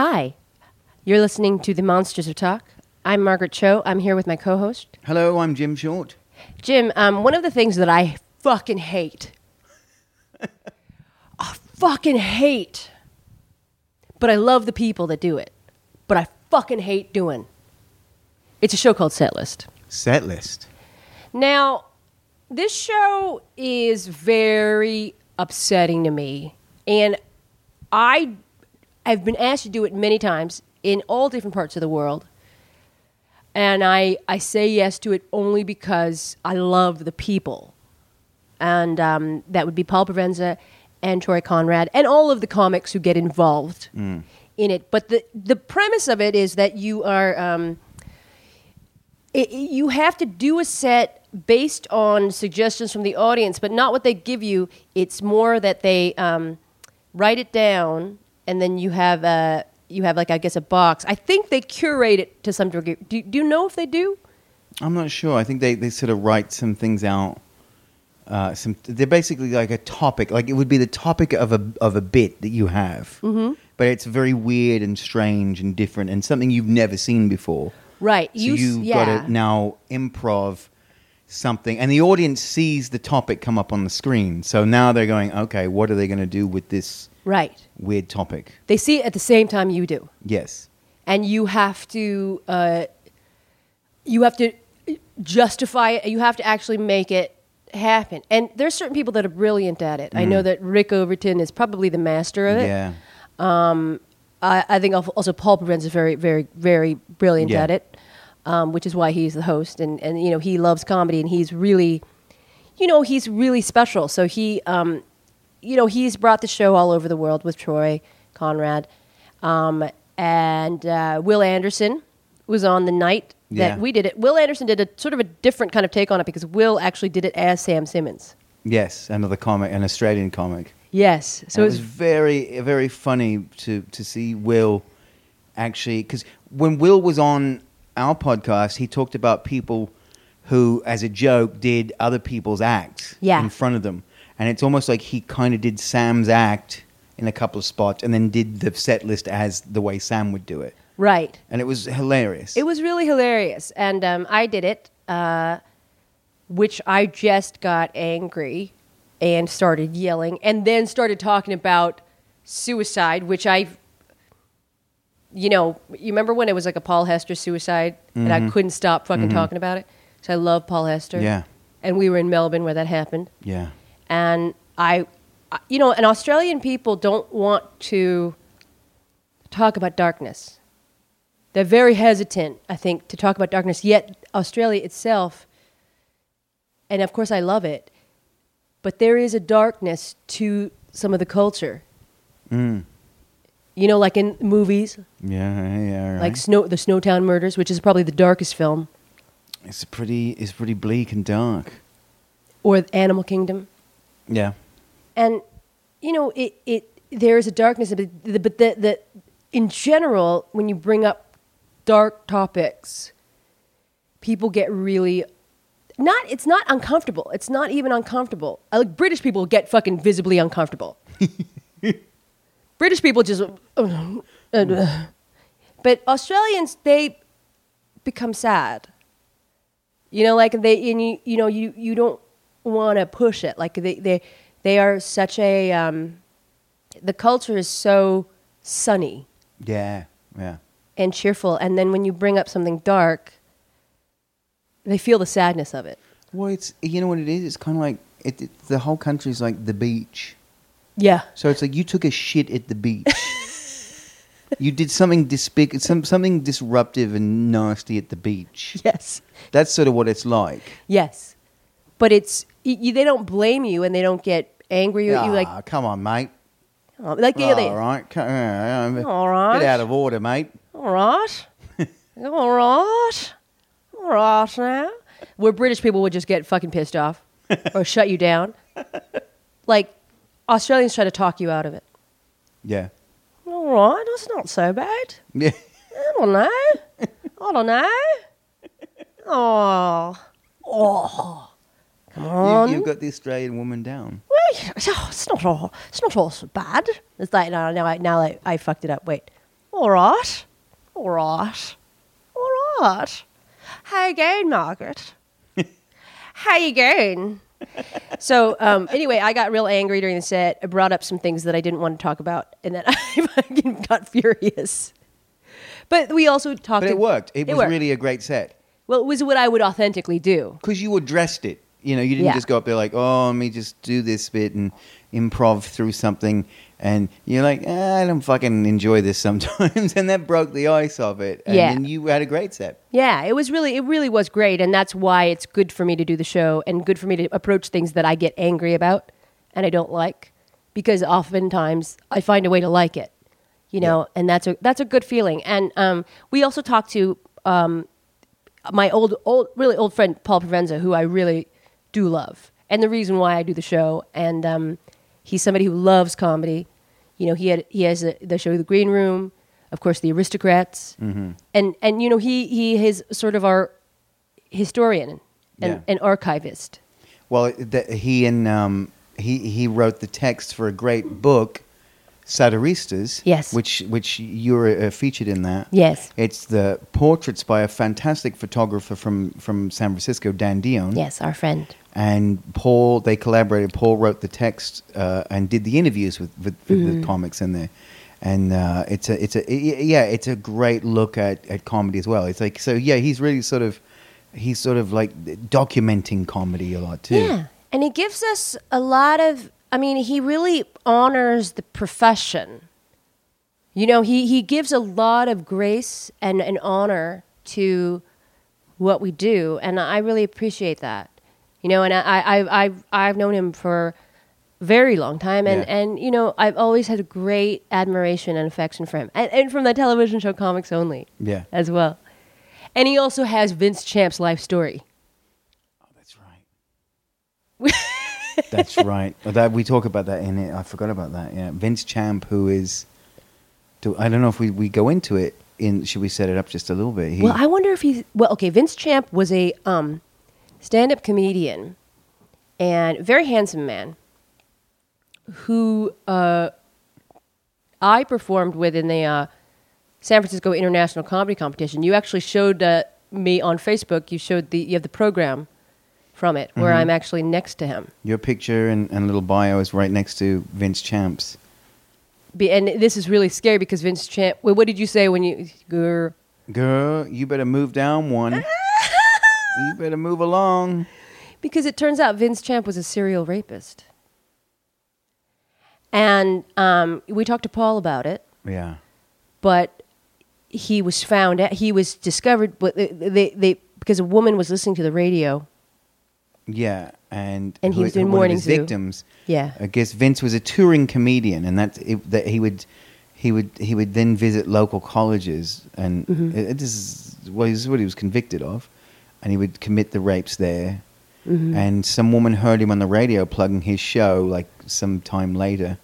Hi, you're listening to The Monsters of Talk. I'm Margaret Cho. I'm here with my co host, Hello, I'm Jim Short. Jim. Um, one of the things that I fucking hate, I fucking hate, but I love the people that do it, but I fucking hate doing. It's a show called Setlist. Set list. Now, this show is very upsetting to me, and I have been asked to do it many times in all different parts of the world. And I, I say yes to it only because I love the people. And um, that would be Paul Provenza and Troy Conrad and all of the comics who get involved in it. But the, the premise of it is that you are. Um, it- you have to do a set based on suggestions from the audience, but not what they give you. It's more that they um, write it down, and then you have a you have like I guess a box. I think they curate it to some degree. Do, do you know if they do? I'm not sure. I think they, they sort of write some things out. Uh, some they're basically like a topic, like it would be the topic of a of a bit that you have, mm-hmm. but it's very weird and strange and different and something you've never seen before. Right. So You you yeah. got to now improv something, and the audience sees the topic come up on the screen. So now they're going, okay, what are they going to do with this Right. weird topic? They see it at the same time you do. Yes. and you have to uh, you have to justify it. You have to actually make it happen. And there's certain people that are brilliant at it. I know that Rick Overton is probably the master of it. Yeah. I, I think al- also Paul Provenza is very, very, very brilliant Yeah. at it, um, which is why he's the host. And, and you know he loves comedy, and he's really, you know, he's really special. So he, um, you know, he's brought the show all over the world with Troy Conrad, um, and uh, Will Anderson was on the night that Yeah. we did it. Will Anderson did a sort of a different kind of take on it because Will actually did it as Sam Simmons. Yes, another comic, an Australian comic. Yes, so it it was very, very funny to to see Will actually because when Will was on our podcast, he talked about people who, as a joke, did other people's acts Yeah. in front of them, and it's almost like he kind of did Sam's act in a couple of spots, and then did the set list as the way Sam would do it, right. and it was hilarious. It was really hilarious, and um, I did it, uh, which I just got angry and started yelling, and then started talking about suicide, which I, you know, you remember when it was like a Paul Hester suicide, and I couldn't stop fucking talking about it. So I love Paul Hester. Yeah. and we were in Melbourne where that happened yeah, and I, you know, and Australian people don't want to talk about darkness. They're very hesitant, I think, to talk about darkness. Yet Australia itself, and of course I love it, but there is a darkness to some of the culture. Mm. You know, like in movies, yeah, yeah. Right. like Snow, the Snowtown Murders, which is probably the darkest film, it's pretty, it's pretty bleak and dark. or Animal Kingdom. Yeah, and you know it, it there is a darkness but the, but the, the in general when you bring up dark topics people get really not it's not uncomfortable. It's not even uncomfortable. Uh, like british people get fucking visibly uncomfortable. British people just but australians they become sad. You know like they and you, you know you, you don't want to push it like they, they they are such a um, the culture is so sunny yeah, yeah. and cheerful and then when you bring up something dark they feel the sadness of it Well, it's you know what it is. It's kind of like it, it, the whole country's like the beach. yeah So it's like you took a shit at the beach. you did something despic- some something disruptive and nasty at the beach. yes That's sort of what it's like. yes but it's you, they don't blame you and they don't get angry at you like Ah, come on, mate. oh, like they, all right, come, uh, All right. Get out of order, mate. All right. All right. All right now. Where British people would just get fucking pissed off or shut you down. Like, Australians try to talk you out of it. Yeah, All right, that's not so bad. yeah. I don't know. I don't know. Oh. Oh. Come on. You, you've got the Australian woman down. Well, it's not all. It's not all so bad. It's like no, now I now I, I fucked it up. Wait. All right. All right. All right. How you going, Margaret? How you going? so um, anyway, I got real angry during the set. I brought up some things that I didn't want to talk about, and then I fucking got furious. But we also talked. But it worked. It, was worked. really a great set well. It was what I would authentically do. because you addressed it. You know, you didn't Yeah. just go up there like, "Oh, let me just do this bit and improv through something," and you're like, eh, "I don't fucking enjoy this sometimes," and that broke the ice of it. And Yeah. then you had a great set. Yeah, it was really, it really was great, and that's why it's good for me to do the show and good for me to approach things that I get angry about and I don't like, because oftentimes I find a way to like it, you know, and that's a that's a good feeling. And um, we also talked to um, my old, old, really old friend Paul Provenza, who I really do love, and the reason why I do the show. And um, he's somebody who loves comedy. You know, he had he has a, the show The Green Room, of course, The Aristocrats, Mm-hmm. and and you know he he is sort of our historian and, Yeah. and archivist. Well, the, he and um, he he wrote the text for a great book, Satiristas. Yes. which which you're uh, featured in that. Yes. it's the portraits by a fantastic photographer from from San Francisco, Dan Dion. Yes, our friend. and Paul they collaborated. Paul wrote the text uh, and did the interviews with, with, with Mm-hmm. the comics in there, and uh, it's a it's a yeah it's a great look at, at comedy as well. It's like so yeah he's really sort of he's sort of like documenting comedy a lot too. Yeah. And he gives us a lot of, I mean, he really honors the profession. You know, he, he gives a lot of grace and, and honor to what we do. And I really appreciate that. You know, and I, I, I've, I've known him for a very long time. And, Yeah. and, you know, I've always had a great admiration and affection for him. And, and from the television show Comics Only Yeah. as well. And he also has Vince Champ's life story. Oh, that's right. That's right. That we talk about that in it. I forgot about that. Yeah, Vince Champ, who is, do I don't know if we, we go into it. In should we set it up just a little bit? He, Well, I wonder if he's well. Okay, Vince Champ was a um, stand-up comedian and very handsome man who uh, I performed with in the uh, San Francisco International Comedy Competition. You actually showed uh, me on Facebook. You showed the you have the program from it where I'm actually next to him. your picture and, and little bio is right next to Vince Champ's. Be, and this is really scary because Vince Champ. Well, what did you say when you? Grr. Girl, you better move down one. you better move along. Because it turns out Vince Champ was a serial rapist. And um, we talked to Paul about it, Yeah. but he was found, he was discovered, but they, they, they because a woman was listening to the radio. Yeah, and And he was doing one of Morning his Zoo. victims. Yeah. I guess Vince was a touring comedian, and that it, that he would he would he would then visit local colleges, and Mm-hmm. it, this is well, this is what he was convicted of, and he would commit the rapes there. Mm-hmm. And some woman heard him on the radio plugging his show like some time later,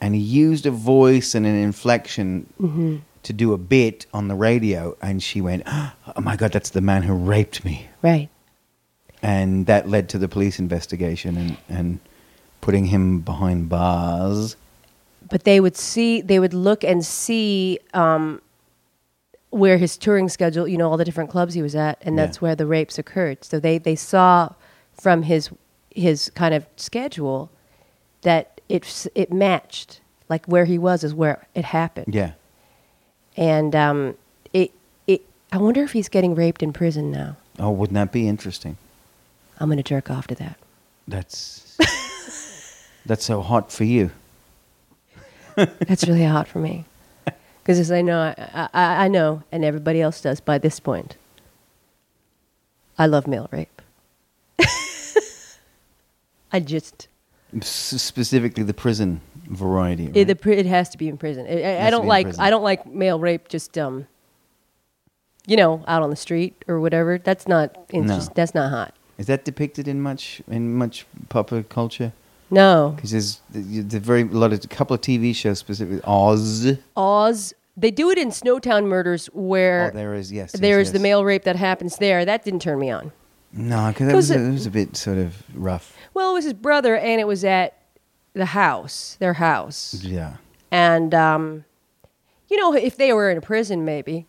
and he used a voice and an inflection Mm-hmm. to do a bit on the radio, and she went, "Oh my god, that's the man who raped me." Right. And that led to the police investigation and, and putting him behind bars. But they would see, they would look and see um, where his touring schedule, you know, all the different clubs he was at, and Yeah. that's where the rapes occurred. So they, they saw from his his kind of schedule that it it matched, like where he was is where it happened. Yeah, And um, it it. I wonder if he's getting raped in prison now. oh, wouldn't that be interesting? I'm gonna jerk off to that. That's that's so hot for you. That's really hot for me. Because as I know, I, I, I know, and everybody else does by this point. I love male rape. I just S- specifically, the prison variety. it, the, it has to be in prison. I, don't like prison. I don't like male rape. Just um, you know, out on the street or whatever. That's not it's No. just, that's not hot. Is that depicted in much in much popular culture? No, Because there's the, the very a lot of a couple of TV shows specifically. Oz. Oz. They do it in Snowtown Murders where Oh, there is yes. yes, there's yes. the male rape that happens there. That didn't turn me on. No, because that was, it- it was a bit sort of rough. Well, it was his brother, and it was at the house, their house, Yeah. and um, You know, if they were in a prison, maybe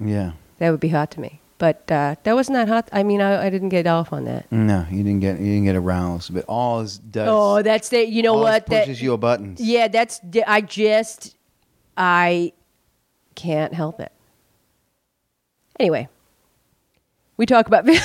Yeah. that would be hot to me. But uh, that wasn't that hot. I mean, I, I didn't get off on that. No, you didn't get you didn't get aroused, but Oz does. Oh, that's the. You know what? That pushes your buttons. Yeah, that's. I just. I can't help it. Anyway, we talk about.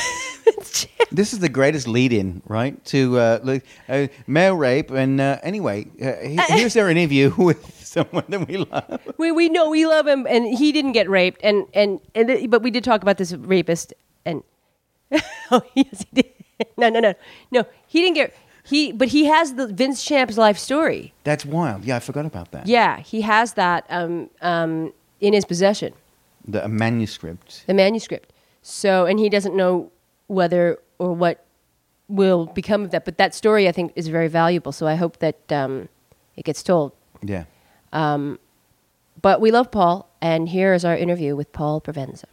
This is the greatest lead-in, right? To uh, uh, male rape, and uh, anyway, uh, here's our interview with someone that we love. we we know we love him, and he didn't get raped, and and and but we did talk about this rapist, and oh yes he did. No no no no he didn't get he, but he has the Vince Champ's life story. That's wild. Yeah, I forgot about that. Yeah, he has that um um in his possession, The a manuscript. the manuscript. So and he doesn't know whether or what will become of that, but that story I think is very valuable. So I hope that um, it gets told. Yeah. But we love Paul, and here is our interview with Paul Provenza.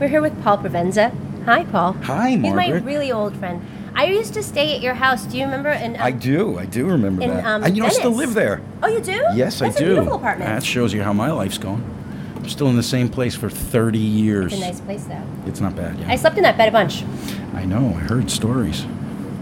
We're here with Paul Provenza. Hi, Paul. Hi, Margaret. He's my really old friend. I used to stay at your house. Do you remember? In, um, I do. I do remember In, that. um, and you know, I still live there. Oh, you do? Yes, That's I do. A beautiful apartment. That shows you how my life's going. I'm still in the same place for 30 years. it's a nice place, though. It's not bad, yeah. I slept in that bed a bunch. I know. I heard stories.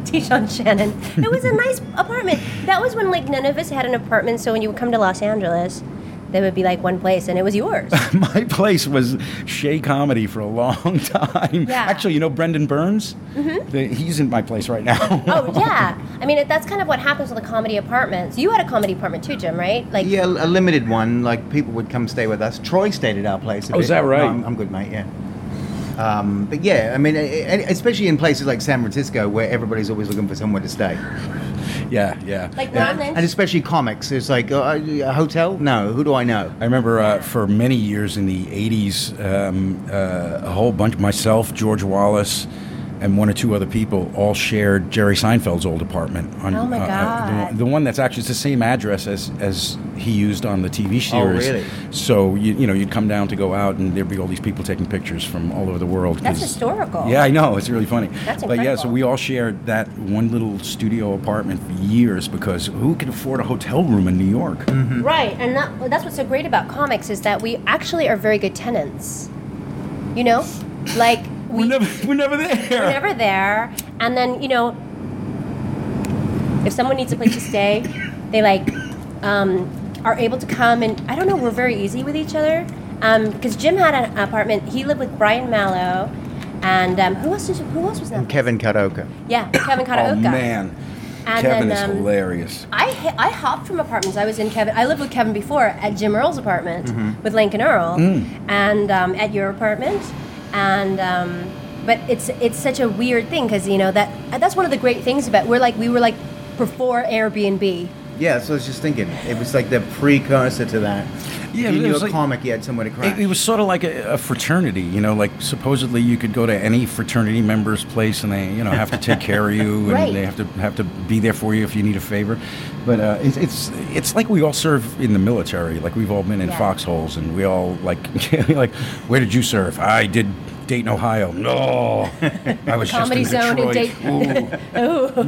T-Shawn Shannon. It was a nice apartment. That was when like none of us had an apartment. So when you would come to Los Angeles, there would be like one place, and it was yours. my place was Shea Comedy for a long time. Yeah. Actually, you know Brendon Burns? Mm-hmm. he's in my place right now. oh yeah. I mean, that's kind of what happens with the comedy apartments. You had a comedy apartment too, Jim, right? Like Yeah, a limited one. Like people would come stay with us. Troy stayed at our place. a Oh, is that right? No, I'm, I'm good, mate. Yeah. Um, but yeah, I mean, especially in places like San Francisco, where everybody's always looking for somewhere to stay, yeah, yeah. Like Yeah. Ron Lynch? and especially comics. It's like uh, a hotel. No, who do I know? I remember uh, for many years in the 80s, um, uh, a whole bunch, myself, George Wallace, and one or two other people all shared Jerry Seinfeld's old apartment. On, Oh, my uh, uh, the, God. one- the one that's actually it's the same address as, as he used on the TV series. Oh, really? So, you, you know, you'd come down to go out and there'd be all these people taking pictures from all over the world. That's 'cause- historical. Yeah, I know. It's really funny. That's But yeah, so we all shared that one little studio apartment for years because who could afford a hotel room in New York? Mm-hmm. Right, and that, that's what's so great about comics is that we actually are very good tenants. You know, like we, We're never, we're never there. we're never there, and then you know, if someone needs a place to stay, they like um, are able to come, and I don't know, we're very easy with each other. Because Jim had an apartment, he lived with Brian Malow, and um, who else? Is, who else was that? And Kevin Kataoka. Yeah, Kevin Kataoka. Oh man, And Kevin then, is um, hilarious. I I hopped from apartments. I was in Kevin. I lived with Kevin before at Jim Earl's apartment Mm-hmm. with Lincoln Earl, Mm. and um, at your apartment, and um, but it's it's such a weird thing because you know that that's one of the great things about we're like we were like before Airbnb. Yeah, so I was just thinking, it was like the precursor to that. Yeah, if you it knew was a like- comic, you had somewhere to crash. It, it was sort of like a, a fraternity, you know. Like supposedly you could go to any fraternity member's place and they, you know, have to take care of you and Right. they have to have to be there for you if you need a favor. But uh, it's, it's it's like we all serve in the military. Like we've all been in Yeah. foxholes and we all like like where did you serve? I did. Dayton, Ohio. No, I was Comedy just in Zone in Detroit. Dayton. Ooh. Ooh,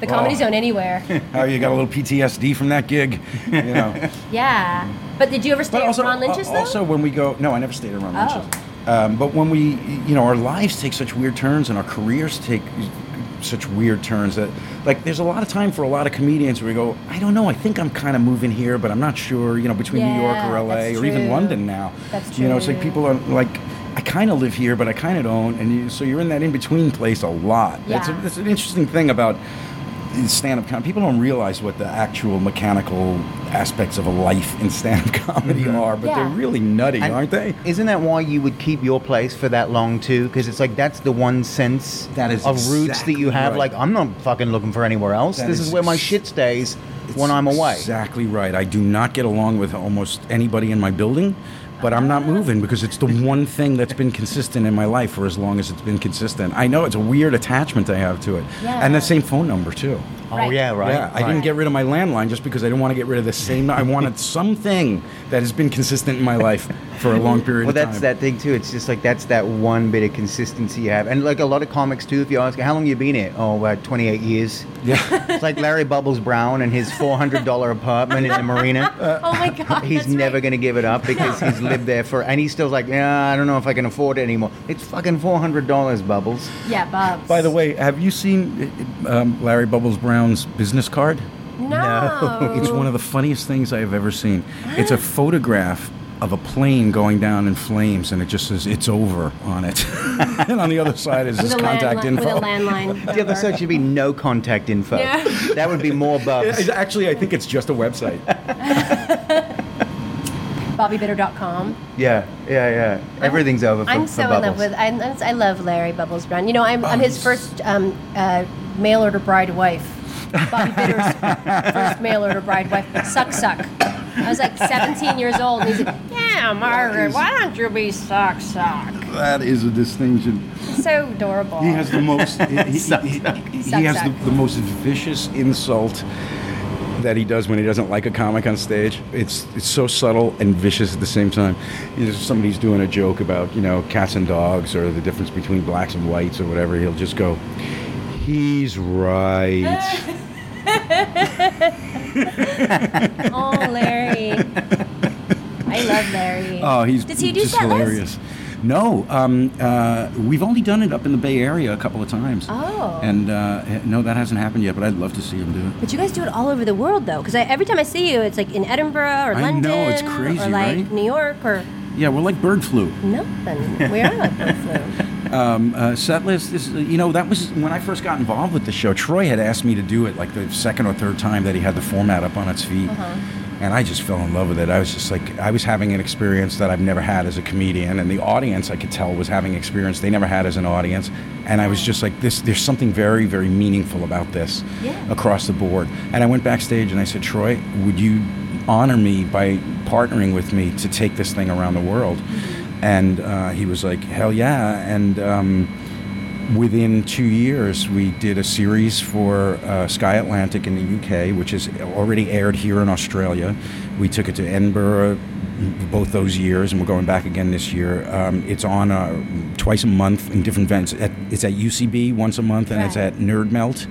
the comedy Oh. zone anywhere. How you got a little PTSD from that gig? You know. Yeah, but did you ever stay But at also, Ron Lynch's al- though? also when we go, no, I never stayed around Oh. Lynch's. Um, but when we, you know, our lives take such weird turns and our careers take such weird turns that, like, there's a lot of time for a lot of comedians where we go, I don't know, I think I'm kind of moving here, but I'm not sure, you know, between New York or LA or even. London now. That's true. You know, it's like people are like, I kind of live here, but I kind of don't, and you, so you're in that in between place a lot. That's, a, Yeah. that's an interesting thing about stand-up comedy. People don't realize what the actual mechanical aspects of a life in stand-up comedy mm-hmm. are, but Yeah. they're really nutty, And aren't they? Isn't that why you would keep your place for that long too? Because it's like that's the one sense That is of roots that you have. right. Like I'm not fucking looking for anywhere else. That this is is, where my shit stays when I'm away. Exactly right. I do not get along with almost anybody in my building, but I'm not moving because it's the one thing that's been consistent in my life for as long as it's been consistent. I know it's a weird attachment I have to it, Yeah. and the same phone number too. Oh Right. yeah, right. Yeah, I didn't get rid of my landline just because I didn't want to get rid of the same. I wanted something that has been consistent in my life for a long period of time. Well, that's time. that thing too. It's just like that's that one bit of consistency you have, and like a lot of comics too. If you ask, how long you been here? Oh, about 28 years. Yeah. It's like Larry Bubbles Brown and his $400 apartment in the marina. oh my god, He's that's never right. going to give it up because he's lived there for, and he's still like, yeah, I don't know if I can afford it anymore. It's fucking $400, Bubbles. Yeah, Bubs. By the way, have you seen um, Larry Bubbles Brown's business card? No, It's one of the funniest things I have ever seen. It's a photograph of a plane going down in flames, and it just says "It's over" on it, and on the other side is his with a, contact landli- info. with a landline. The other side should be no contact info. Yeah. That would be more Bubs. It's- Actually, I think it's just a website. BobbyBitter.com. Yeah, yeah, yeah. Everything's over for, I'm for so in love with. I'm, I love Larry Bubbles Brown. You know, I'm, I'm his first um, uh, mail order bride wife. Bobby Bitter's first mail order bride wife. Suck, suck. I was like 17 years old. And he's like, "Yeah, Margaret, why don't you be suck, suck?" that is a distinction. So adorable. He has the most. He, he- he- he Suck, has the, the most vicious insult that he does when he doesn't like a comic on stage. It's it's so subtle and vicious at the same time. You know, somebody's doing a joke about you know cats and dogs or the difference between blacks and whites or whatever. He'll just go, "He's right." Oh, Larry. I love Larry. Oh, he's Does he do just hilarious. No, um, uh, we've only done it up in the Bay Area a couple of times. Oh. And uh, no, that hasn't happened yet, but I'd love to see him do it. But you guys do it all over the world, though, because every time I see you, it's like in Edinburgh or I London, know, it's crazy, or like right? New York or Yeah, we're like bird flu. nothing. We are like bird flu. Um, uh, set list is, you know, that was when I first got involved with the show. Troy had asked me to do it like the second or third time that he had the format up on its feet. And I just fell in love with it. I was just like, I was having an experience that I've never had as a comedian. And the audience, I could tell, was having experience they never had as an audience. And I was just like, this, there's something very, very meaningful about this Yeah. across the board. And I went backstage and I said, Troy, would you honor me by partnering with me to take this thing around the world? And uh, he was like, hell yeah. And um, within two years, we did a series for uh, Sky Atlantic in the UK, which is already aired here in Australia. We took it to Edinburgh both those years, and we're going back again this year. Um, it's on uh, twice a month in different events. At, it's at UCB once a month, and it's at Nerd Melt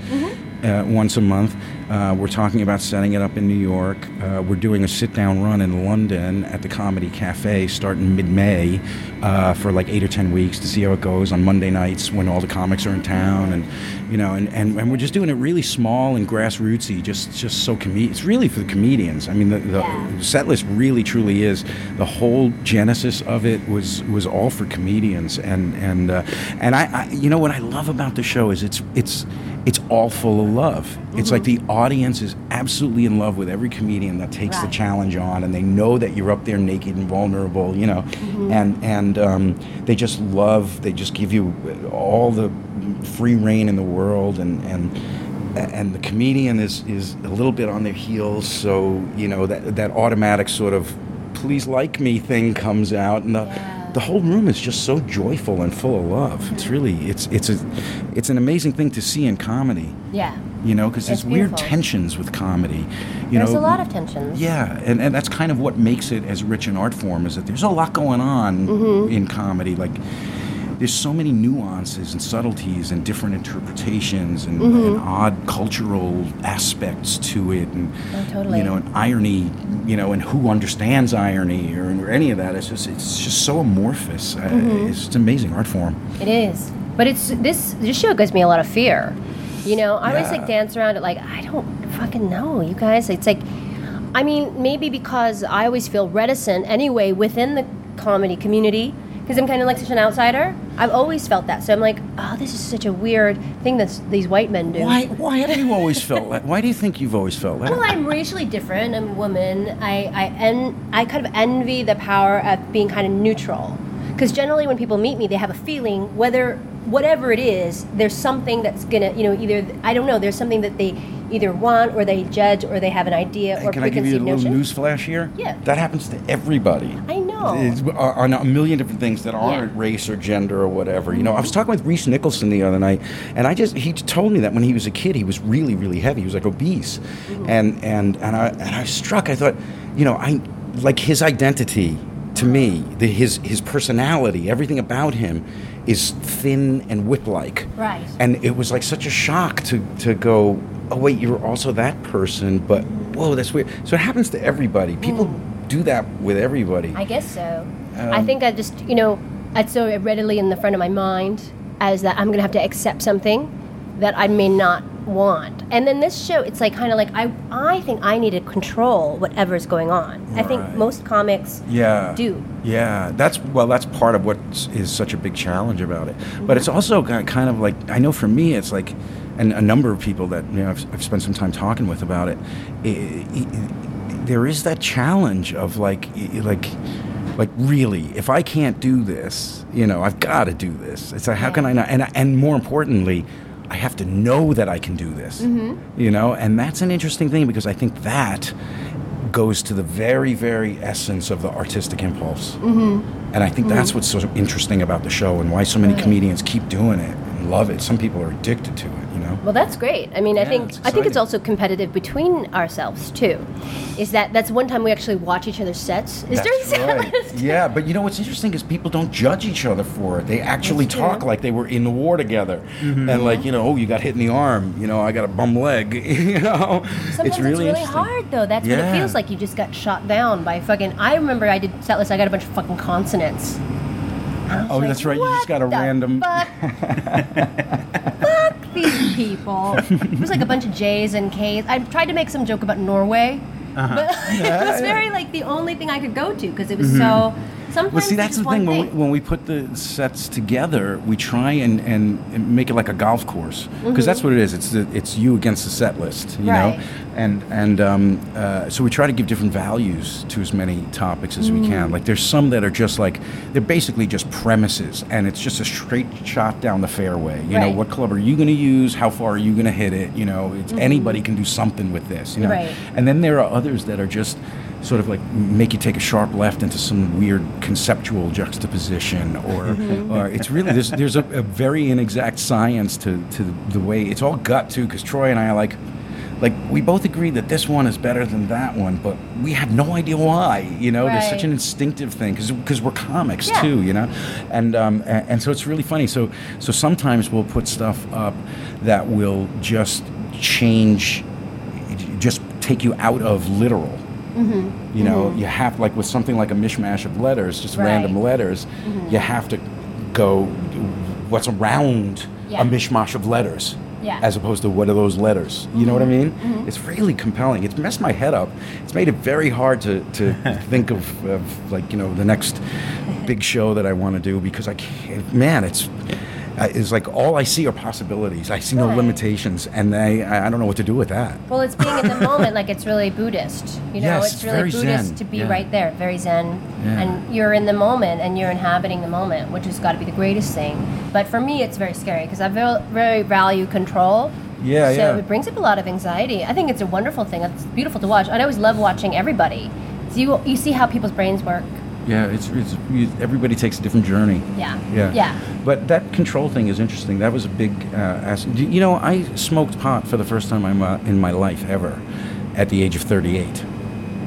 uh, once a month. Uh, we're talking about setting it up in New York. Uh, we're doing a sit down run in London at the Comedy Cafe starting mid May uh, for like eight or ten weeks to see how it goes on Monday nights when all the comics are in town. And, you know, and, and, and we're just doing it really small and grassrootsy, just, just so com- It's really for the comedians. I mean, the, the Yeah. set list really truly is the whole genesis of it was was all for comedians and and uh, and I, I you know what I love about the show is it's it's it's all full of love. It's like the audience is absolutely in love with every comedian that takes the challenge on, and they know that you're up there naked and vulnerable, you know, and and um, they just love. They just give you all the free reign in the world, and and and the comedian is is a little bit on their heels, so you know that that automatic sort of please like me thing comes out, and the Yeah. the whole room is just so joyful and full of love. It's really it's it's a it's an amazing thing to see in comedy, Yeah. You know, because there's It's weird tensions with comedy. You There's know, a lot of tensions. yeah, and, and that's kind of what makes it as rich an art form is that there's a lot going on Mm-hmm. in comedy. Like there's so many nuances and subtleties and different interpretations and, Mm-hmm. and odd cultural aspects to it, and Oh, totally. you know, and irony, you know, and who understands irony or, or any of that. It's just it's just so amorphous. Uh, Mm-hmm. it's just amazing art form. It is. But it's this this show gives me a lot of fear. You know, I always like dance around it like I don't fucking know, you guys. It's like I mean, maybe because I always feel reticent anyway within the comedy community because I'm kind of like such an outsider. I've always felt that. So I'm like, oh, this is such a weird thing that these white men do. Why why have you always felt that? Why do you think you've always felt that? Well, I'm racially different. I'm a woman. I I en- I kind of envy the power of being kind of neutral. Because generally, when people meet me, they have a feeling whether whatever it is, there's something that's gonna, you know, either I don't know. There's something that they either want or they judge or they have an idea or Can I give you a little notion. news flash here? Yeah. That happens to everybody. I know. It's- on a million different things that aren't race or gender or whatever. You know, I was talking with Rhys Nicholson the other night, and I just he told me that when he was a kid, he was really, really heavy. He was like obese, Mm-hmm. and and and I and I was struck. I thought, you know, I like his identity to me, the, his his personality, everything about him is thin and whip-like. Right. And it was like such a shock to to go, oh wait, you're also that person, but whoa, that's weird. So it happens to everybody. People mm. do that with everybody. I guess so. I um, think I just, you know, I it's so readily in the front of my mind as that I'm going to have to accept something that I may not want. And then this show, it's like kind of like I, I think I need to control whatever's going on. I think most comics yeah. do. yeah. That's well that's part of what is such a big challenge about it. But it's also kind of like i know for me it's like and a number of people that you know i've, I've spent some time talking with about it, i i there is that challenge of like like like really if i can't do this you know i've got to do this. It's like how can i not? And and more importantly i have to know that i can do this you know? And that's an interesting thing because i think that goes to the very, very essence of the artistic impulse. Mm-hmm. And I think that's what's so interesting about the show and why so many comedians keep doing it love it. Some people are addicted to it, you know? Well, that's great. I mean, I think it's I think it's also competitive between ourselves too. Is that that's one time we actually watch each other's sets? Is That's set right. Yeah, but you know what's interesting is people don't judge each other for it. They actually That's talk true. like they were in the war together, mm-hmm. and like you know, oh, you got hit in the arm. You know, I got a bum leg. you know, Sometimes it's really, interesting. hard though. That's what it feels like. You just got shot down by fucking. I remember I did set list. I got a bunch of fucking consonants. Oh, that's right, you just got a random- Fuck? fuck these people. It was like a bunch of J's and K's. I tried to make some joke about Norway, Uh-huh. but it was very like the only thing I could go to because it was so. Sometimes Mm-hmm. Well, see, that's the thing. one When we, when we put the sets together, we try and, and, make it like a golf course because that's what it is. It's the, it's you against the set list, you Mm-hmm. Right. know. And and um, uh, so we try to give different values to as many topics as we Mm. can. Like there's some that are just like they're basically just premises, and it's just a straight shot down the fairway. You know, what club are you going to use? How far are you going to hit it? You know, it's, anybody can do something with this. You know, Mm-hmm. Right. and then there are others that are just sort of like make you take a sharp left into some weird conceptual juxtaposition, or, or it's really there's there's a, a very inexact science to to the way it's all gut too. Because Troy and I are like. Like we both agree that this one is better than that one, but we have no idea why. You know, there's such an instinctive thing because we're comics Yeah. too. You know, and um, a- and so it's really funny. So so sometimes we'll put stuff up that will just change just take you out of literal. Mm-hmm. You know, mm-hmm. you have like with something like a mishmash of letters, just Right. random letters. Mm-hmm. You have to go what's around Yeah. a mishmash of letters, Yeah. as opposed to what are those letters. You know what I mean? It's really compelling. It's messed my head up. It's made it very hard to to think of, of like you know the next big show that I want to do because I can't. Man, it's. It's like all I see are possibilities. I see no limitations, and I, I don't know what to do with that. Well, it's being in the moment, like it's really Buddhist. You know, Yes, it's it's really Buddhist Zen, to be yeah. right there, very Zen, Yeah. and you're in the moment and you're inhabiting the moment, which has got to be the greatest thing. But for me, it's very scary because I very, very value control. Yeah, so yeah. it brings up a lot of anxiety. I think it's a wonderful thing. It's beautiful to watch. I always love watching everybody. So you you see how people's brains work. Yeah, it's, it's you, everybody takes a different journey. Yeah. Yeah. Yeah. But that control thing is interesting. That was a big uh, aspect. You know, I smoked pot for the first time in my, in my life ever at the age of 38.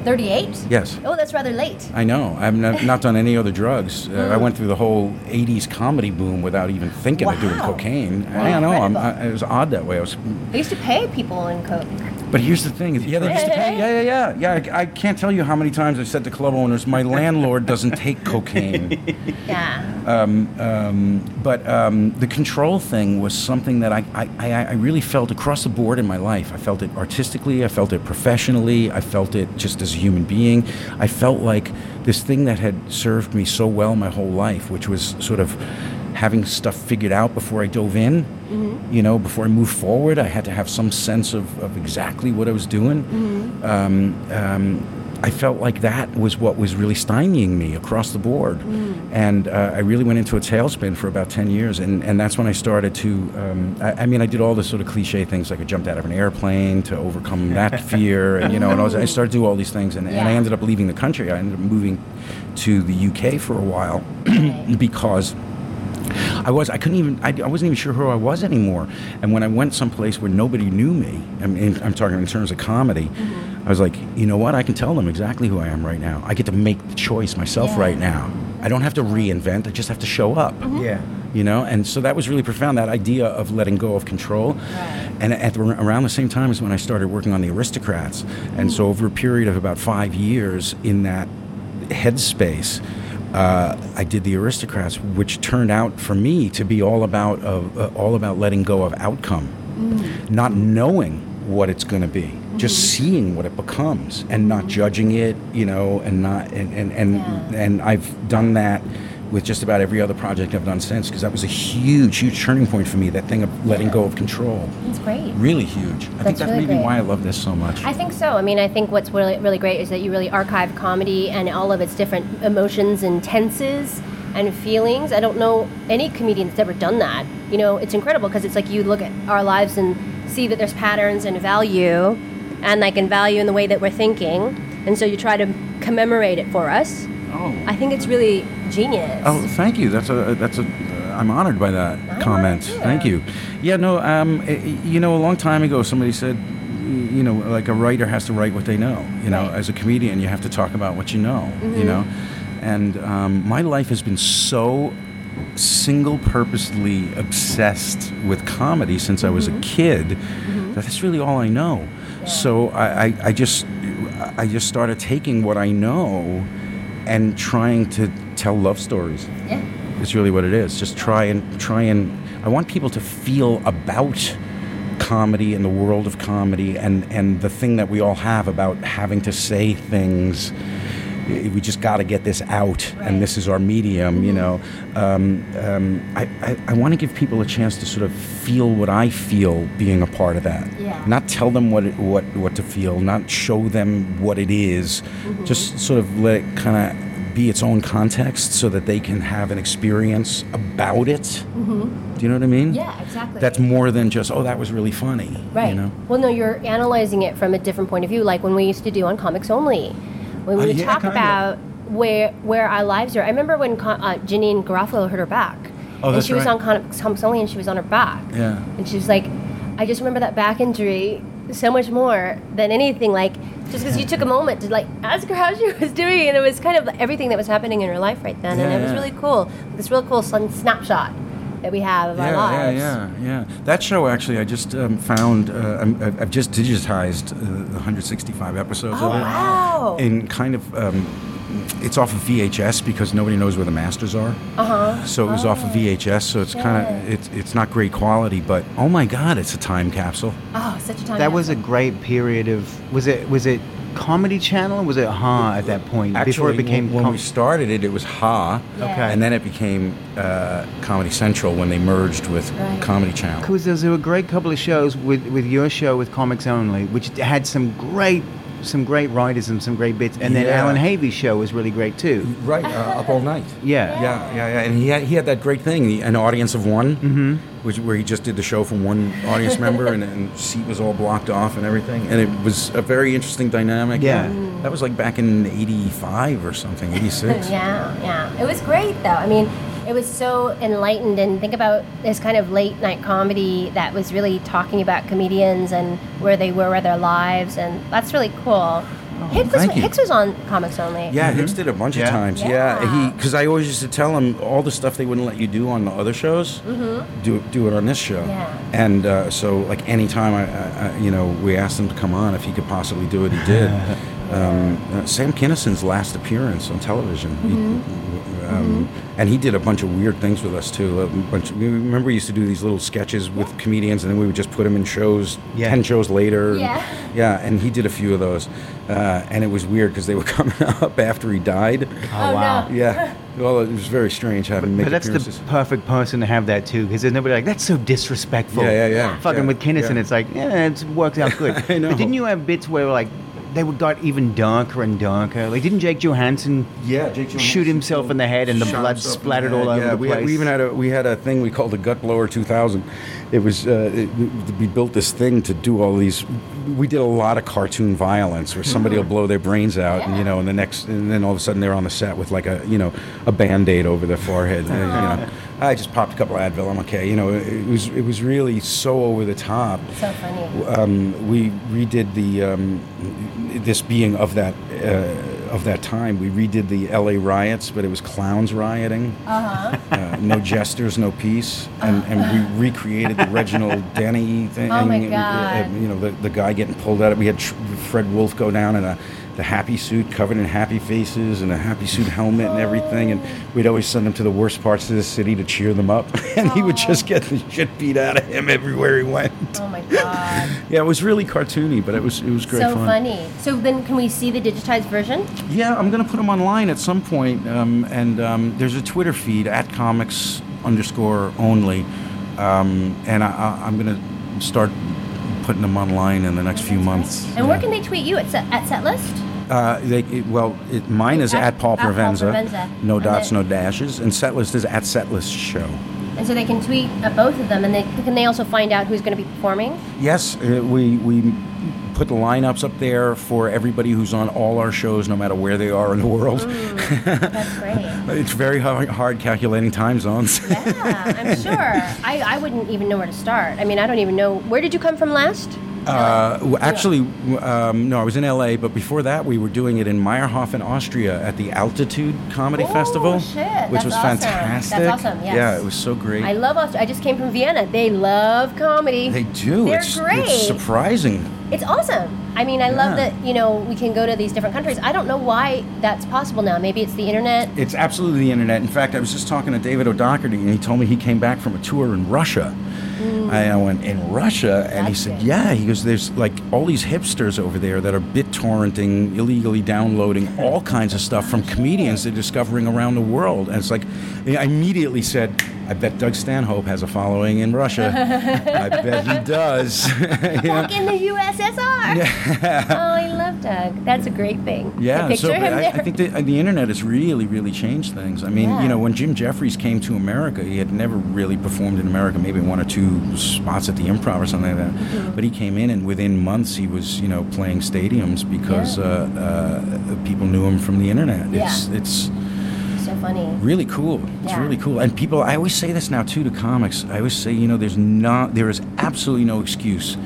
38. Yes. Oh, that's rather late. I know. I've not, not done any other drugs. Uh, I Mm. went through the whole 80s comedy boom without even thinking of doing cocaine. Wow. I don't know. I'm, I, it was odd that way. I was, They used to pay people in coke. But here's the thing. Yeah, they used to pay. Yeah, yeah, yeah. Yeah, I, I can't tell you how many times I've said to club owners, my landlord doesn't take cocaine. Yeah. um, um, but um, the control thing was something that I, I, I, I really felt across the board in my life. I felt it artistically, I felt it professionally, I felt it just as a human being. I felt like this thing that had served me so well my whole life, which was sort of having stuff figured out before I dove in. You know, before I moved forward, I had to have some sense of, of exactly what I was doing. Um, um, I felt like that was what was really stymieing me across the board. And uh, I really went into a tailspin for about 10 years. And, and that's when I started to, um, I, I mean, I did all the sort of cliche things like I jumped out of an airplane to overcome that fear. And, you know, and I, was, I started to do all these things. And, and I ended up leaving the country. I ended up moving to the UK for a while because I was. I couldn't even. I, I wasn't even sure who I was anymore. And when I went someplace where nobody knew me, I mean, I'm talking in terms of comedy, mm-hmm. I was like, you know what? I can tell them exactly who I am right now. I get to make the choice myself Yeah. right now. I don't have to reinvent. I just have to show up. Mm-hmm. Yeah. You know, and so that was really profound. That idea of letting go of control, and at the, around the same time is when I started working on the Aristocrats, and so over a period of about five years in that headspace, uh, I did the Aristocrats, which turned out for me to be all about uh, uh, all about letting go of outcome, not knowing what it's going to be, just seeing what it becomes, and not judging it, you know, and not and and and, Yeah. and I've done that with just about every other project I've done since because that was a huge, huge turning point for me. That thing of letting go of control, That's great. really huge. I think That's that's really maybe great. why I love this so much. I think so. I mean, I think what's really, really great is that you really archive comedy and all of its different emotions and tenses and feelings. I don't know any comedian that's ever done that. You know, it's incredible because it's like you look at our lives and see that there's patterns and value, and like in value in the way that we're thinking, and so you try to commemorate it for us. oh. I think it's really genius. Oh, thank you. That's a that's a. I'm honored by that I'm comment. Thank you. Yeah, no. Um, i- you know, a long time ago, somebody said, you know, like a writer has to write what they know. You know, Right. as a comedian, you have to talk about what you know. You know, and um, my life has been so single-purposely obsessed with comedy since I was a kid that that's really all I know. So I, I, I just I just started taking what I know and trying to tell love stories. yeah. It's really what it is. Just try and try and. I want people to feel about comedy and the world of comedy and and the thing that we all have about having to say things. We just got to get this out, Right. and this is our medium. You know, um, um, I, I, I want to give people a chance to sort of feel what I feel being a part of that. Yeah. Not tell them what it, what what to feel. Not show them what it is. Just sort of let it kind of be its own context so that they can have an experience about it. Do you know what I mean? Yeah, exactly. That's more than just oh that was really funny. Right. You know. Well, no, you're analyzing it from a different point of view, like when we used to do on Comics Only, when we Uh, yeah, talk about where where our lives are. I remember when Co- uh, Janeane Garofalo hurt her back, Oh, and she was right. on Comics Only, and she was on her back. Yeah. And she was like, I just remember that back injury so much more than anything. Like just because you took a moment to like ask her how she was doing, and it was kind of everything that was happening in her life right then, and Yeah, it was really cool. This real cool sun- snapshot that we have of our Yeah, yeah, lives. yeah, yeah. That show actually, I just um, found. Uh, I'm, I've I've just digitized uh, the 165 episodes Oh of it. wow! In kind of, um, it's off of VHS because nobody knows where the masters are. Uh huh. So it was off of VHS. So it's kind of it's it's not great quality, but oh my god, it's a time capsule. Oh, such a time. That was a great period of. Was it was it Comedy Channel was it Ha at that point Actually, before it became when, when com- we started it, it was Ha, Yeah. Okay. and then it became uh, Comedy Central when they merged with Right. Comedy Channel. Because there was a great couple of shows with, with your show with Comics Only, which had some great some great writers and some great bits, and then Allan Havey's show was really great too. Right, uh, up all night. Yeah. Yeah, yeah, yeah. And he had he had that great thing, the, an audience of one, Mm-hmm. which where he just did the show from one audience member, and and seat was all blocked off and everything, and it was a very interesting dynamic. Yeah. that was like back in '85 or something, '86. Yeah, yeah. It was great though. I mean, it was so enlightened and think about this kind of late night comedy that was really talking about comedians and where they were with their lives and that's really cool. Hicks, was, Oh, you. Hicks was on Comics Only. Yeah, Hicks did a bunch Yeah. of times. Yeah, Yeah. he because I always used to tell him all the stuff they wouldn't let you do on the other shows, do it do do it on this show. Mm-hmm. Yeah. And uh, so, like anytime I, I, I, you know, we asked him to come on if he could possibly do it, he did. um, uh, Sam Kinison's last appearance on television. He- Mm-hmm. um, And he did a bunch of weird things with us too. A bunch we remember we used to do these little sketches with comedians, and then we would just put them in shows. Yeah. Ten shows later. and- Yeah. yeah, and he did a few of those, uh, and it was weird because they were coming up after he died. Oh, wow. no. Yeah, well, it was very strange having him make But that's the perfect person to have that too, because there's nobody like that's so disrespectful. Yeah, yeah, yeah. Fucking Yeah, with Kinison, yeah. it's like yeah, it works out good. I know. But didn't you have bits where like they would got even darker and darker? Like didn't Jake Johannsen yeah, Jake Johannsen shoot himself in the head and the blood splattered the all over yeah, the we, place? had, we even had a we had a thing we called the Gut Blower 2000. It was uh, it, we- built this thing to do all these. We did a lot of cartoon violence where somebody will blow their brains out, and you know, and the next, and then all of a sudden they're on the set with like a you know a band aid over their forehead. and, you know, I just popped a couple of Advil. I'm okay. You know, it, was it was really so over the top. So funny. Um, we redid the um, this being of that uh, of that time. We redid the L.A. riots, but it was clowns rioting. Uh-huh. Uh, no jesters, no peace, and, and we recreated the Reginald Denny thing. Oh, my uh, God. you know, the, the guy getting pulled out. of We had Tr- Fred Wolf go down in a the happy suit, covered in happy faces, and a happy suit helmet and everything. And we'd always send him to the worst parts of the city to cheer them up, and he would just get the shit beat out of him everywhere he went. Oh my god. Yeah, it was really cartoony, but it was it was great so fun. funny. So then, can we see the digitized version? Yeah, I'm going to put them online at some point, um, and um, there's a Twitter feed at comics underscore only, um, and I, I, I'm going to start putting them online in the next few months. And where can they tweet you at set, at Setlist? Uh, they, it, well, it, mine is At- at, Paul at Paul Provenza, Provenza. no dots, no dashes, and Setlist is at Setlist Show. And so they can tweet at both of them, and they can they also find out who's going to be performing. Yes, uh, we we put the lineups up there for everybody who's on all our shows, no matter where they are in the world. That's great. It's very hard, hard calculating time zones. Yeah, I'm sure. I, I wouldn't even know where to start. I mean, I don't even know. Where did you come from last? Uh, actually, um, no, I was in LA, but before that, we were doing it in Mayrhofen, Austria, at the Altitude Comedy Oh, Festival, shit, which that's was awesome. fantastic. That's awesome, yes. Yeah, it was so great. I love Austria. I just came from Vienna. They love comedy. they do. They're it's, great. it's surprising. It's awesome. I mean, I love that, you know, we can go to these different countries. I don't know why that's possible now. Maybe it's the internet. It's absolutely the internet. In fact, I was just talking to David O'Doherty, and he told me he came back from a tour in Russia. Mm. I I went in Russia, and he said, good. "Yeah." He goes, "There's like all these hipsters over there that are BitTorrenting, illegally downloading all kinds of stuff from comedians they're discovering around the world." And it's like, I immediately said, "I bet Doug Stanhope has a following in Russia. I bet he does." Back in the USSR. Yeah. oh, I love Doug. That's a great thing. Yeah, I so him I. I think the, the internet has really, really changed things. I mean, Yeah. you know, when Jim Jeffries came to America, he had never really performed in America, maybe one or two spots at the Improv or something like that. Mm-hmm. But he came in, and within months, he was, you know, playing stadiums because Yeah. uh, uh, people knew him from the internet. It's, Yeah. it's funny. really cool. It's Yeah. really cool. And people, I always say this now too to comics. I always say, you know, there's not, there is absolutely no excuse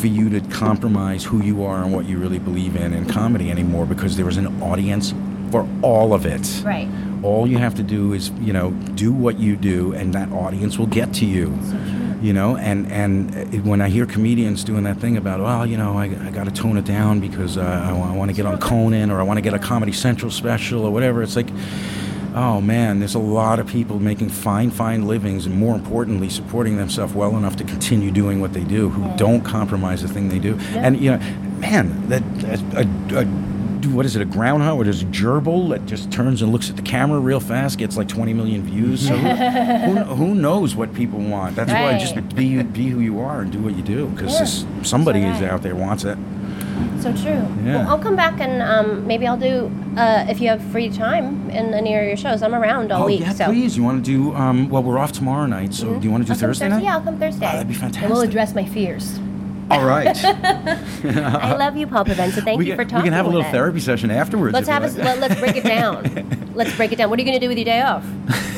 for you to compromise who you are and what you really believe in in comedy anymore because there is an audience for all of it. Right. All you have to do is, you know, do what you do, and that audience will get to you. You know, and and when I hear comedians doing that thing about, well, you know, I, I got to tone it down because uh, I, want to get on Conan or I want to get a Comedy Central special or whatever. It's like, oh man, there's a lot of people making fine, fine livings, and more importantly, supporting themselves well enough to continue doing what they do, who don't compromise the thing they do. And you know, man, that, that a, a what is it, a groundhog or just a gerbil that just turns and looks at the camera real fast, gets like 20 million views. So who, who knows what people want? That's why just be be who you are and do what you do because Yeah. somebody So is right. out there wants it. So true. Yeah. Well, I'll come back and um, maybe I'll do uh, if you have free time in any of your shows. I'm around all oh week. yeah, so. please. You want to do? Um, well, we're off tomorrow night, so do you want to do I'll Thursday night? Yeah, I'll come Thursday. Oh, that'd be fantastic. And we'll address my fears. All right. I love you, Paul Provenza. Thank we you can, for talking. We can have a little us. therapy session afterwards. Let's have a, let, let's break it down. let's break it down. What are you going to do with your day off?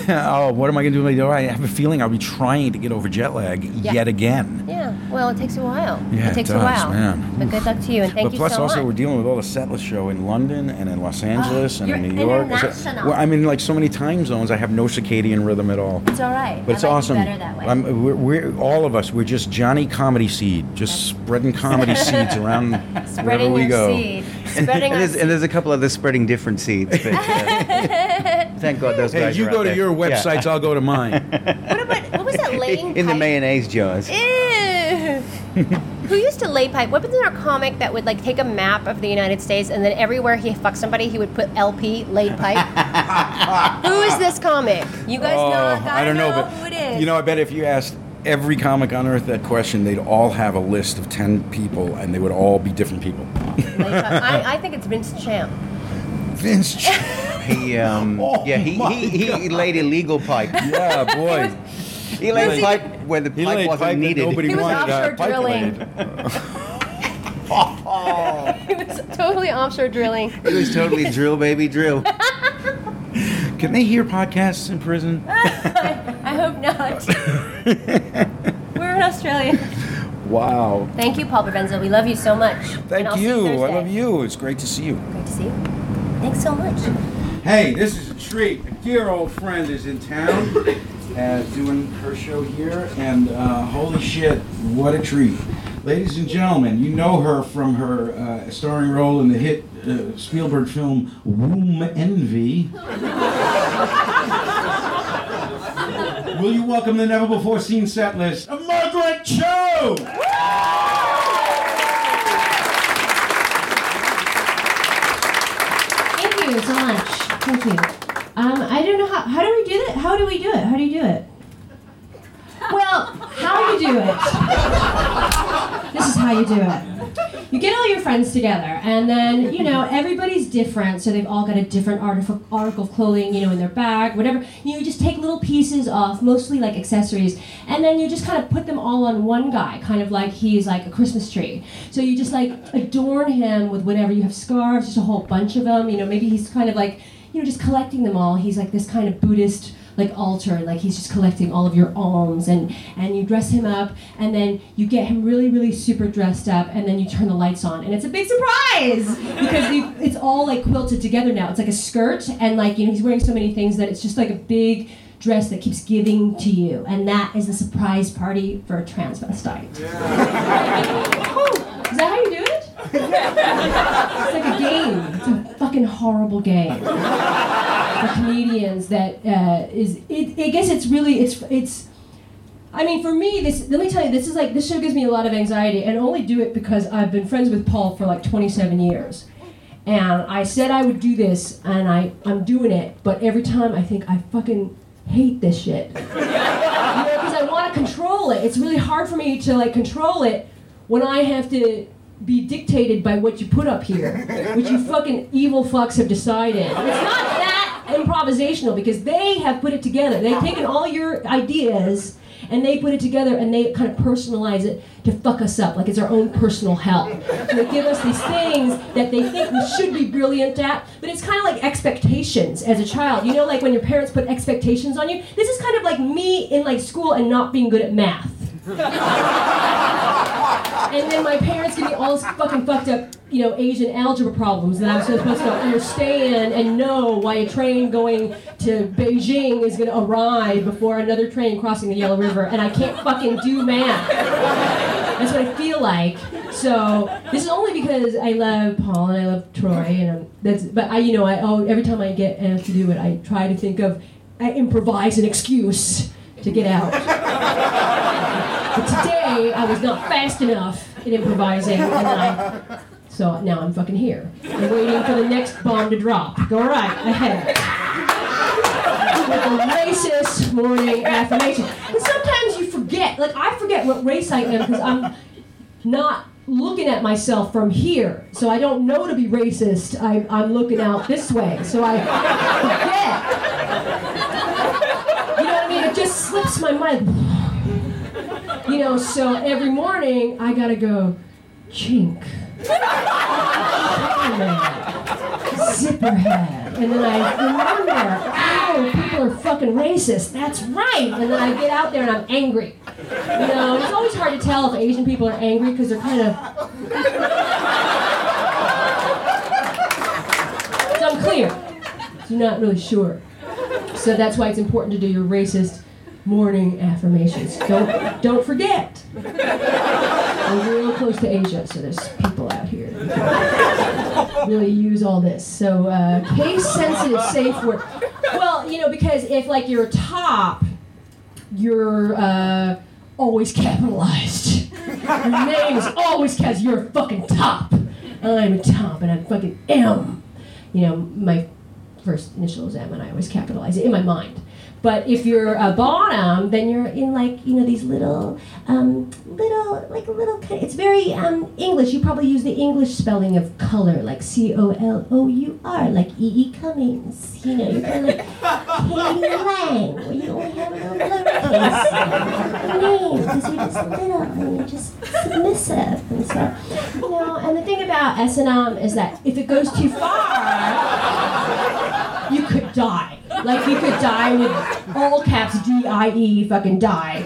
oh, what am I going to do with my day off? I have a feeling I'll be trying to get over jet lag Yeah. yet again. Yeah. Well, it takes a while. Yeah, it takes it a does, while. man. But good luck to you, and thank but you plus, so also, much. we're dealing with all the setlist show in London and in Los oh, Angeles and in New York. International. well, I'm in like so many time zones. I have no circadian rhythm at all. it's all right. But it's I like awesome. Better that way. We're, we're all of us. We're just Johnny Comedy Seed, just spreading comedy seeds around wherever we your go. seed. Spreading and, our there's, and there's a couple others spreading different seeds. But, uh, thank God those Hey, guys you are go out to there. your Yeah. websites, I'll go to mine. What about what was that laying in the mayonnaise jars. Who used to lay pipe? What was there a comic that would like take a map of the United States and then everywhere he fucked somebody, he would put LP laid pipe? who is this comic? You guys know? Oh, Gotta I don't know, but who it is. you know, I bet if you asked every comic on earth that question, they'd all have a list of ten people, and they would all be different people. I, I think it's Vince Champ. Vince. Champ. He, um, Oh yeah, he, my he, he laid illegal pipe. yeah, boy. He laid Was he- pipe where the pipe wasn't pipe needed. nobody He was wanted, uh, offshore pipe drilling. laid. It was totally offshore drilling. It was totally drill, baby, drill. Can they hear podcasts in prison? I hope not. We're in Australia. Wow. Thank you, Paul Provenza. We love you so much. Thank you. I love you. It's great to see you. Great to see you. Thanks so much. Hey, this is a treat. A dear old friend is in town, uh, doing her show here, and uh, holy shit, what a treat! Ladies and gentlemen, you know her from her uh, starring role in the hit uh, Spielberg film Womb Envy. Will you welcome the never before seen set list of Margaret Cho? Thank you so much. Thank you. Um, I don't know how. How do we do that? How do we do it? How do you do it? Well, how you do it? This is how you do it. You get all your friends together, and then you know everybody's different, so they've all got a different article article of clothing, you know, in their bag, whatever. You just take little pieces off, mostly like accessories, and then you just kind of put them all on one guy, kind of like he's like a Christmas tree. So you just like adorn him with whatever you have scarves, just a whole bunch of them. You know, maybe he's kind of like you know just collecting them all. He's like this kind of Buddhist like altar like he's just collecting all of your alms and and you dress him up and then you get him really really super dressed up and then you turn the lights on and it's a big surprise! Because you, it's all like quilted together now. It's like a skirt and like you know he's wearing so many things that it's just like a big dress that keeps giving to you and that is the surprise party for a transvestite Oh, is that how you do it? It's like a game. It's a fucking horrible game for comedians that uh, is it, I guess it's really it's it's I mean for me this let me tell you this is like this show gives me a lot of anxiety and only do it because I've been friends with Paul for like 27 years. And I said I would do this and I I'm doing it but every time I think I fucking hate this shit. Because I want to control it. It's really hard for me to like control it when I have to be dictated by what you put up here, which you fucking evil fucks have decided. It's not improvisational because they have put it together. They've taken all your ideas and they put it together and they kind of personalize it to fuck us up, like it's our own personal hell. So they give us these things that they think we should be brilliant at, but it's kind of like expectations as a child. You know, like when your parents put expectations on you. This is kind of like me in like school and not being good at math. And then my parents give me all this fucking fucked up, you know, Asian algebra problems that I'm supposed to understand and know why a train going to Beijing is going to arrive before another train crossing the Yellow River, and I can't fucking do math. That's what I feel like. So this is only because I love Paul and I love Troy, and um, that's. But I, you know, I oh, every time I get asked to do it, I try to think of, I improvise an excuse to get out. But today I was not fast enough in improvising, and I, so now I'm fucking here. I'm waiting for the next bomb to drop. Go right ahead. With racist morning affirmation. And sometimes you forget, like I forget what race I am because I'm not looking at myself from here. So I don't know to be racist. I, I'm looking out this way. So I forget. You know what I mean? It just slips my mind. You know, so every morning I gotta go, chink. Zipperhead. And then I remember, oh, people are fucking racist. That's right. And then I get out there and I'm angry. You know, it's always hard to tell if Asian people are angry because they're kind of. It's unclear. So you're not really sure. So that's why it's important to do your racist morning affirmations. Don't don't forget. We're real close to Asia, so there's people out here really use all this. So uh, case sensitive safe word. Well, you know, because if like you're top, you're uh, always capitalized. Your name is always because you're fucking top. I'm a top, and I'm fucking M. You know, my first initial is M, and I always capitalize it in my mind. But if you're a bottom, then you're in like you know these little, um, little like little. It's very um, English. You probably use the English spelling of color, like C O L O U R, like E E Cummings. You know, you're kind of like k.d. lang, where you only have a little lowercase name because you're just little and you're just submissive and so. You know, and the thing about S and M is that if it goes too far, you could die. Like you could die with all caps D I E fucking die.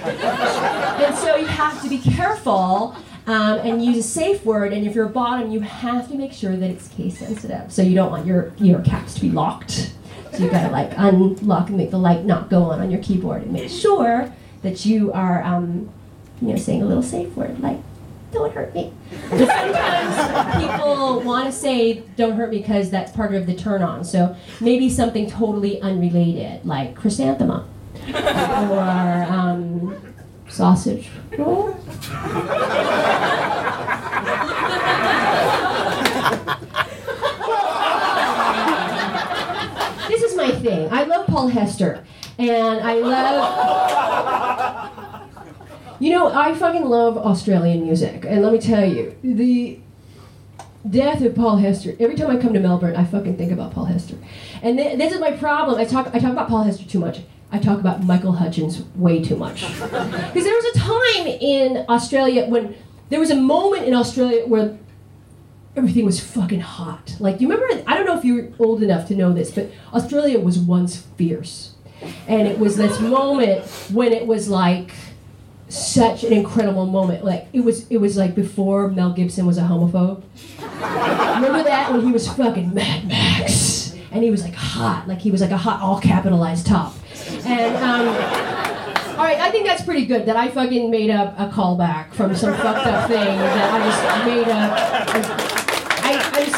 And so you have to be careful um, and use a safe word. And if you're bottom, you have to make sure that it's case sensitive. So you don't want your your caps to be locked. So you gotta like unlock and make the light not go on on your keyboard and make sure that you are um, you know saying a little safe word like don't hurt me. Sometimes people want to say don't hurt me because that's part of the turn on. So maybe something totally unrelated like chrysanthemum or um, sausage roll. this is my thing. I love Paul Hester, and I love. You know, I fucking love Australian music, and let me tell you, the death of Paul Hester. Every time I come to Melbourne, I fucking think about Paul Hester, and th- this is my problem. I talk, I talk about Paul Hester too much. I talk about Michael Hutchence way too much, because there was a time in Australia when there was a moment in Australia where everything was fucking hot. Like, you remember? I don't know if you're old enough to know this, but Australia was once fierce, and it was this moment when it was like such an incredible moment. Like it was, it was like before Mel Gibson was a homophobe. Remember that when he was fucking Mad Max, and he was like hot, like he was like a hot, all capitalized top. And um, all right, I think that's pretty good. That I fucking made up a callback from some fucked up thing that I just made up.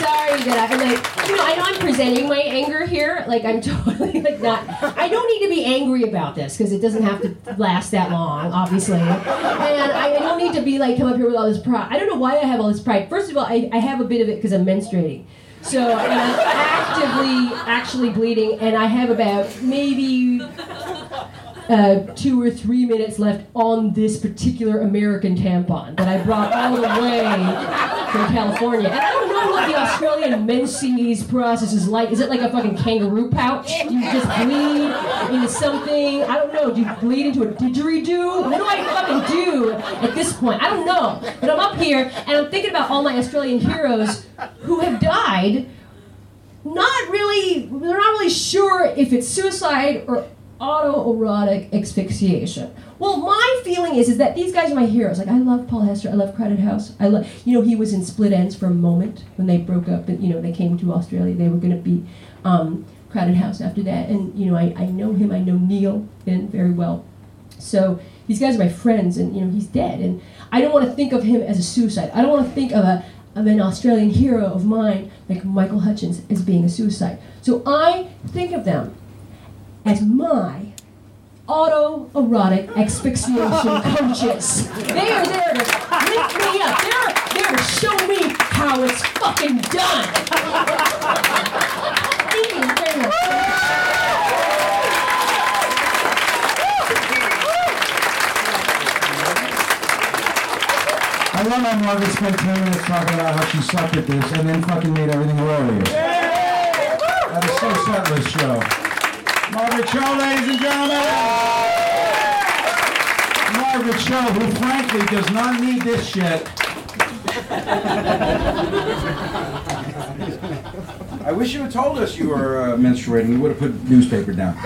Sorry that I, like, you know, I know I'm presenting my anger here. Like, I'm totally like not. I don't need to be angry about this because it doesn't have to last that long, obviously. And I, I don't need to be like come up here with all this pride. I don't know why I have all this pride. First of all, I, I have a bit of it because I'm menstruating. So and I'm actively actually bleeding, and I have about maybe uh, two or three minutes left on this particular American tampon that I brought all the way from California. And I don't know what the Australian menses process is like. Is it like a fucking kangaroo pouch? Do you just bleed into something? I don't know. Do you bleed into a didgeridoo? What do I fucking do at this point? I don't know. But I'm up here and I'm thinking about all my Australian heroes who have died not really they're not really sure if it's suicide or autoerotic asphyxiation. Well, my feeling is is that these guys are my heroes. Like I love Paul Hester, I love Crowded House. I love you know he was in Split Enz for a moment when they broke up and you know they came to Australia. They were going to be um, Crowded House after that, and you know I, I know him. I know Neil very well. So these guys are my friends, and you know he's dead, and I don't want to think of him as a suicide. I don't want to think of a of an Australian hero of mine like Michael Hutchence as being a suicide. So I think of them as my autoerotic asphyxiation coaches. They are there to lift me up. They're there to show me how it's fucking done. Thank you very much. I love how Margaret spent 10 minutes talking about how she sucked at this and then fucking made everything hilarious. That is so Setlist Show. Margaret Cho, ladies and gentlemen. Margaret Cho, who frankly does not need this shit. I wish you had told us you were uh, menstruating. We would have put newspaper down.